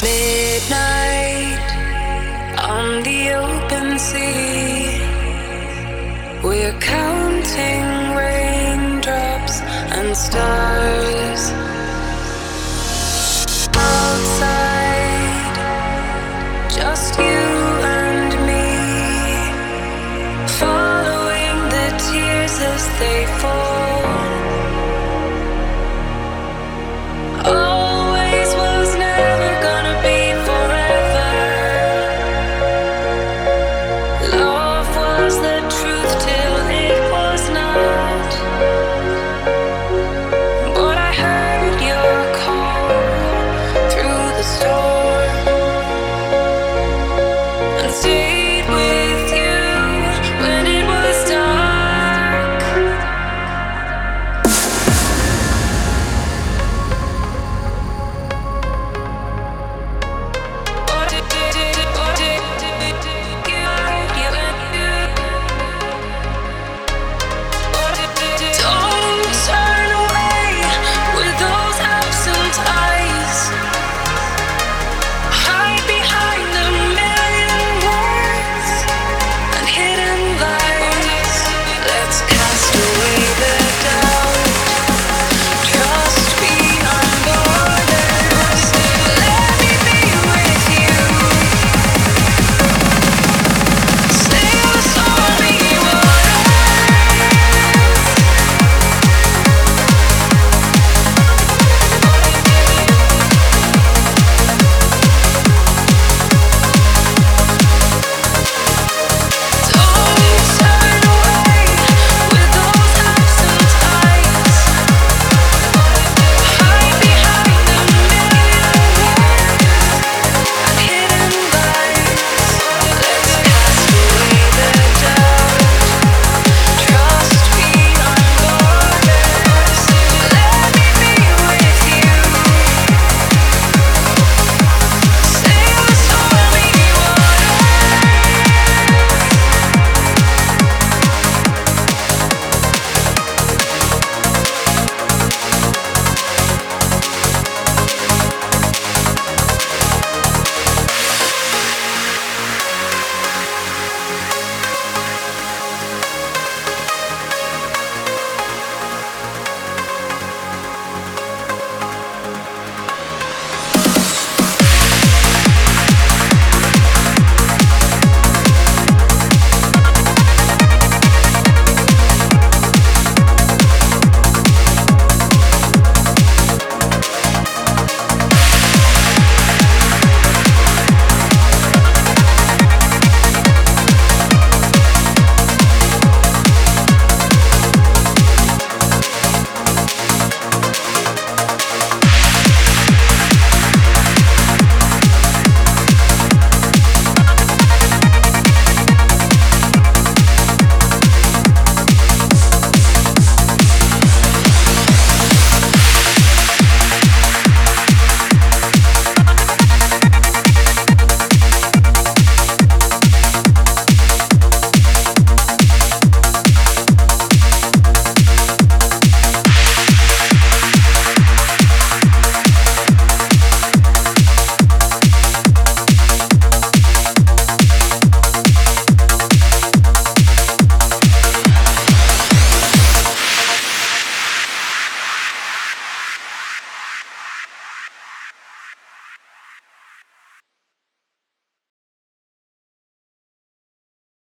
Midnight on the open sea. We're counting raindrops and stars.